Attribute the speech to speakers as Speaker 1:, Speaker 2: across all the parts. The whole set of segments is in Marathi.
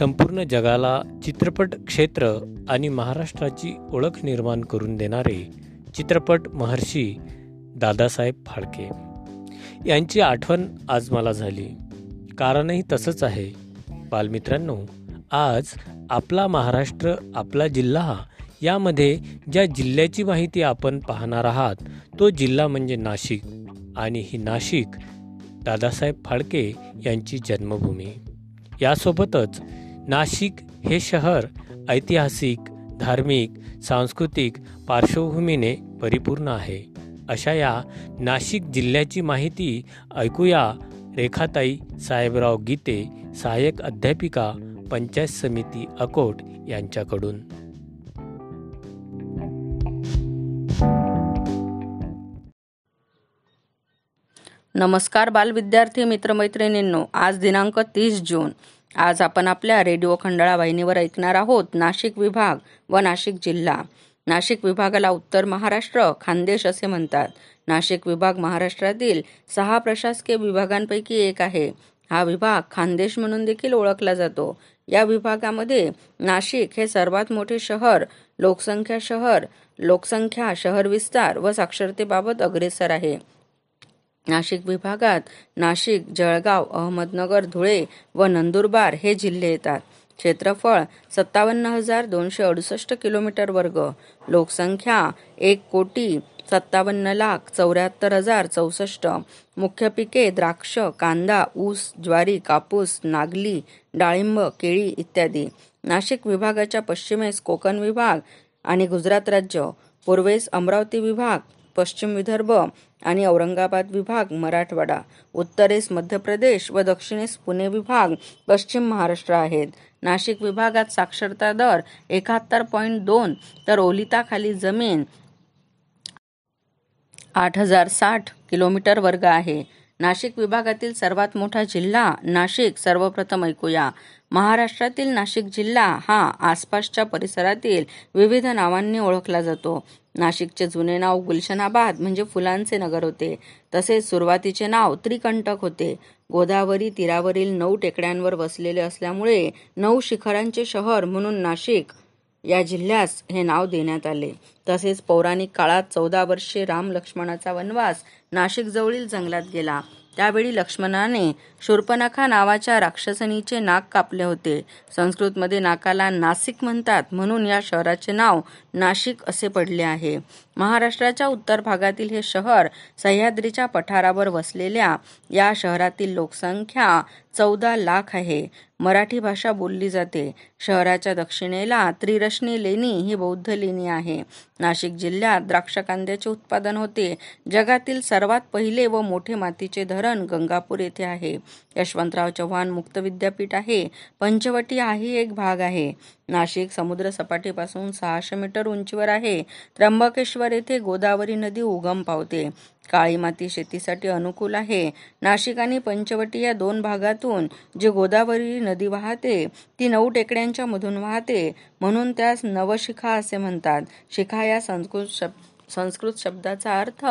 Speaker 1: संपूर्ण जगाला चित्रपट क्षेत्र आणि महाराष्ट्राची ओळख निर्माण करून देणारे चित्रपट महर्षी दादासाहेब फाळके. यांची आठवण आज मला झाली. कारणही तसंच आहे. बालमित्रांनो आज आपला महाराष्ट्र आपला जिल्हा यामध्ये ज्या जिल्ह्याची माहिती आपण पाहणार आहात तो जिल्हा म्हणजे नाशिक आणि ही नाशिक दादासाहेब फाळके यांची जन्मभूमी. यासोबतच नाशिक हे शहर ऐतिहासिक धार्मिक सांस्कृतिक पार्श्वभूमीने परिपूर्ण आहे. अशा या नाशिक जिल्ह्याची माहिती ऐकूया रेखाताई साहेबराव गीते सहाय्यक अध्यापिका पंचायत समिती अकोट यांच्याकडून.
Speaker 2: नमस्कार बालविद्यार्थी मित्रमैत्रिणींनो आज दिनांक तीस जून. आज आपण आपल्या रेडिओ खंडाळा वाहिनीवर ऐकणार आहोत नाशिक विभाग व नाशिक जिल्हा. नाशिक विभागाला उत्तर महाराष्ट्र खानदेश असे म्हणतात. नाशिक विभाग महाराष्ट्रातील सहा प्रशासकीय विभागांपैकी एक आहे. हा विभाग खानदेश म्हणून देखील ओळखला जातो. या विभागामध्ये नाशिक हे सर्वात मोठे शहर लोकसंख्या शहर लोकसंख्या शहर विस्तार व साक्षरतेबाबत अग्रेसर आहे. नाशिक विभागात नाशिक जळगाव अहमदनगर धुळे व नंदुरबार हे जिल्हे येतात. क्षेत्रफळ सत्तावन्न हजार दोनशे अडुसष्ट किलोमीटर वर्ग. लोकसंख्या एक कोटी सत्तावन्न लाख चौऱ्याहत्तर हजार चौसष्ट. मुख्य पिके द्राक्ष कांदा ऊस ज्वारी कापूस नागली डाळिंब केळी इत्यादी. नाशिक विभागाच्या पश्चिमेस कोकण विभाग आणि गुजरात राज्य. पूर्वेस अमरावती विभाग पश्चिम विदर्भ आणि औरंगाबाद विभाग मराठवाडा उत्तरेस मध्य प्रदेश व दक्षिणेस पुणे विभाग पश्चिम महाराष्ट्र आहेत. नाशिक विभागात साक्षरता दर एकाहत्तर पॉईंट दोन तर ओलिताखाली जमीन आठ हजार साठ किलोमीटर वर्ग आहे. नाशिक विभागातील सर्वात मोठा जिल्हा नाशिक सर्वप्रथम ऐकूया. महाराष्ट्रातील नाशिक जिल्हा हा आसपासच्या परिसरातील विविध नावांनी ओळखला जातो. नाशिकचे जुने नाव गुलशनाबाद म्हणजे फुलांचे नगर होते. तसेच सुरुवातीचे नाव त्रिकंटक होते. गोदावरी तीरावरील नऊ टेकड्यांवर वसलेले असल्यामुळे नऊ शिखरांचे शहर म्हणून नाशिक या जिल्ह्यास हे नाव देण्यात आले. तसेच पौराणिक काळात चौदा वर्षे राम लक्ष्मणाचा वनवास नाशिक जवळील जंगलात गेला. त्यावेळी लक्ष्मणाने शूर्पनाखा नावाच्या राक्षसनीचे नाक कापले होते. संस्कृतमध्ये नाकाला नाशिक म्हणतात म्हणून या शहराचे नाव नाशिक असे पडले आहे. महाराष्ट्राच्या उत्तर भागातील हे शहर सह्याद्रीच्या पठारावर वसलेल्या या शहरातील लोकसंख्या चौदा लाख आहे. मराठी भाषा बोलली जाते. शहराच्या दक्षिणेला त्रिरश्नी लेणी ही बौद्ध लेणी आहे. नाशिक जिल्ह्यात द्राक्ष कांद्याचे उत्पादन होते. जगातील सर्वात पहिले व मोठे मातीचे धरण गंगापूर येथे आहे. यशवंतराव चव्हाण मुक्त विद्यापीठ आहे. पंचवटी हाही एक भाग आहे. नाशिक समुद्र सपाटीपासून सहाशे मीटर उंचीवर आहे. त्र्यंबकेश्वर येथे गोदावरी नदी उगम पावते. काळी माती शेतीसाठी अनुकूल आहे. नाशिक आणि पंचवटी या दोन भागातून जी गोदावरी नदी वाहते ती नऊ टेकड्यांच्या मधून वाहते. म्हणून त्यास नवशिखा असे म्हणतात. शिखा या संस्कृत शब्द संस्कृत शब्दाचा अर्थ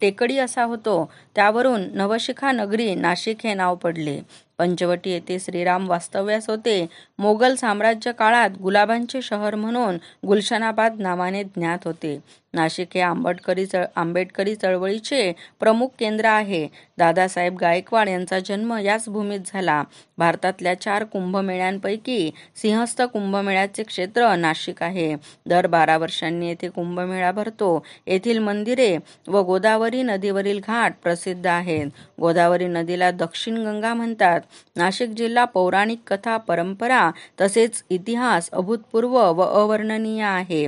Speaker 2: टेकडी असा होतो. त्यावरून नवशिखा नगरी नाशिक हे नाव पडले. पंचवटी येथे श्रीराम वास्तव्यास होते. मोगल साम्राज्य काळात गुलाबांचे शहर म्हणून गुलशनाबाद नावाने ज्ञात होते. नाशिक हे आंबेडकरी चळ आंबेडकरी चळवळीचे प्रमुख केंद्र आहे. दादासाहेब गायकवाड यांचा जन्म याच भूमीत झाला. भारतातल्या चार कुंभमेळ्यांपैकी सिंहस्थ कुंभमेळ्याचे क्षेत्र नाशिक आहे. दर बारा वर्षांनी येथे कुंभमेळा भरतो. येथील मंदिरे व गोदावरी गोदावरी नदीवरील घाट प्रसिद्ध आहेत. गोदावरी नदीला दक्षिण गंगा म्हणतात. नाशिक जिल्हा पौराणिक कथा परंपरा तसेच इतिहास अभूतपूर्व व अवर्णनीय आहे.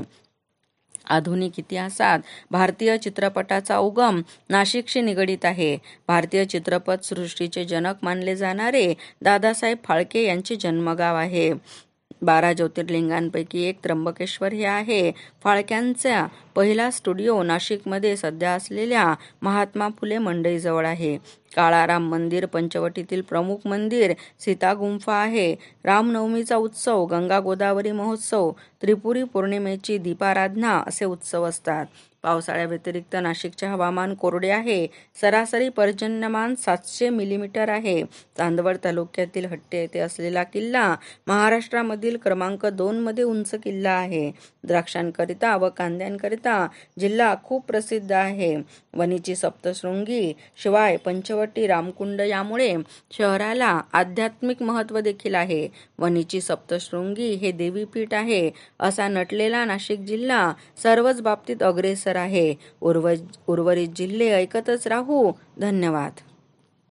Speaker 2: आधुनिक इतिहासात भारतीय चित्रपटाचा उगम नाशिकशी निगडीत आहे. भारतीय चित्रपट सृष्टीचे जनक मानले जाणारे दादासाहेब फाळके यांचे जन्मगाव आहे. बारा ज्योतिर्लिंगांपैकी एक त्र्यंबकेश्वर हे आहे. फाळक्यांचा पहिला स्टुडिओ नाशिकमध्ये सध्या असलेल्या महात्मा फुले मंडईजवळ आहे. काळाराम मंदिर पंचवटीतील प्रमुख मंदिर सीता गुंफा आहे. रामनवमीचा उत्सव गंगा गोदावरी महोत्सव त्रिपुरी पौर्णिमेची दीपाराधना असे उत्सव असतात. पावसाळ्याव्यतिरिक्त नाशिकचे हवामान कोरडे आहे. सरासरी पर्जन्यमान सातशे मिलीमीटर आहे. चांदवड तालुक्यातील हट्टे येथे असलेला किल्ला महाराष्ट्रामधील क्रमांक दोनमध्ये उंच किल्ला आहे. द्राक्षांकरिता व कांद्यांकरिता जिल्हा खूप प्रसिद्ध आहे. वणीची सप्तशृंगी शिवाय पंचवटी रामकुंड यामुळे शहराला आध्यात्मिक महत्त्व देखील आहे. वणीची सप्तशृंगी हे देवीपीठ आहे असा नटलेला नाशिक जिल्हा सर्वच बाबतीत अग्रेसर आहे. उर्व उर्वरित जिल्हे ऐकतच राहू. धन्यवाद.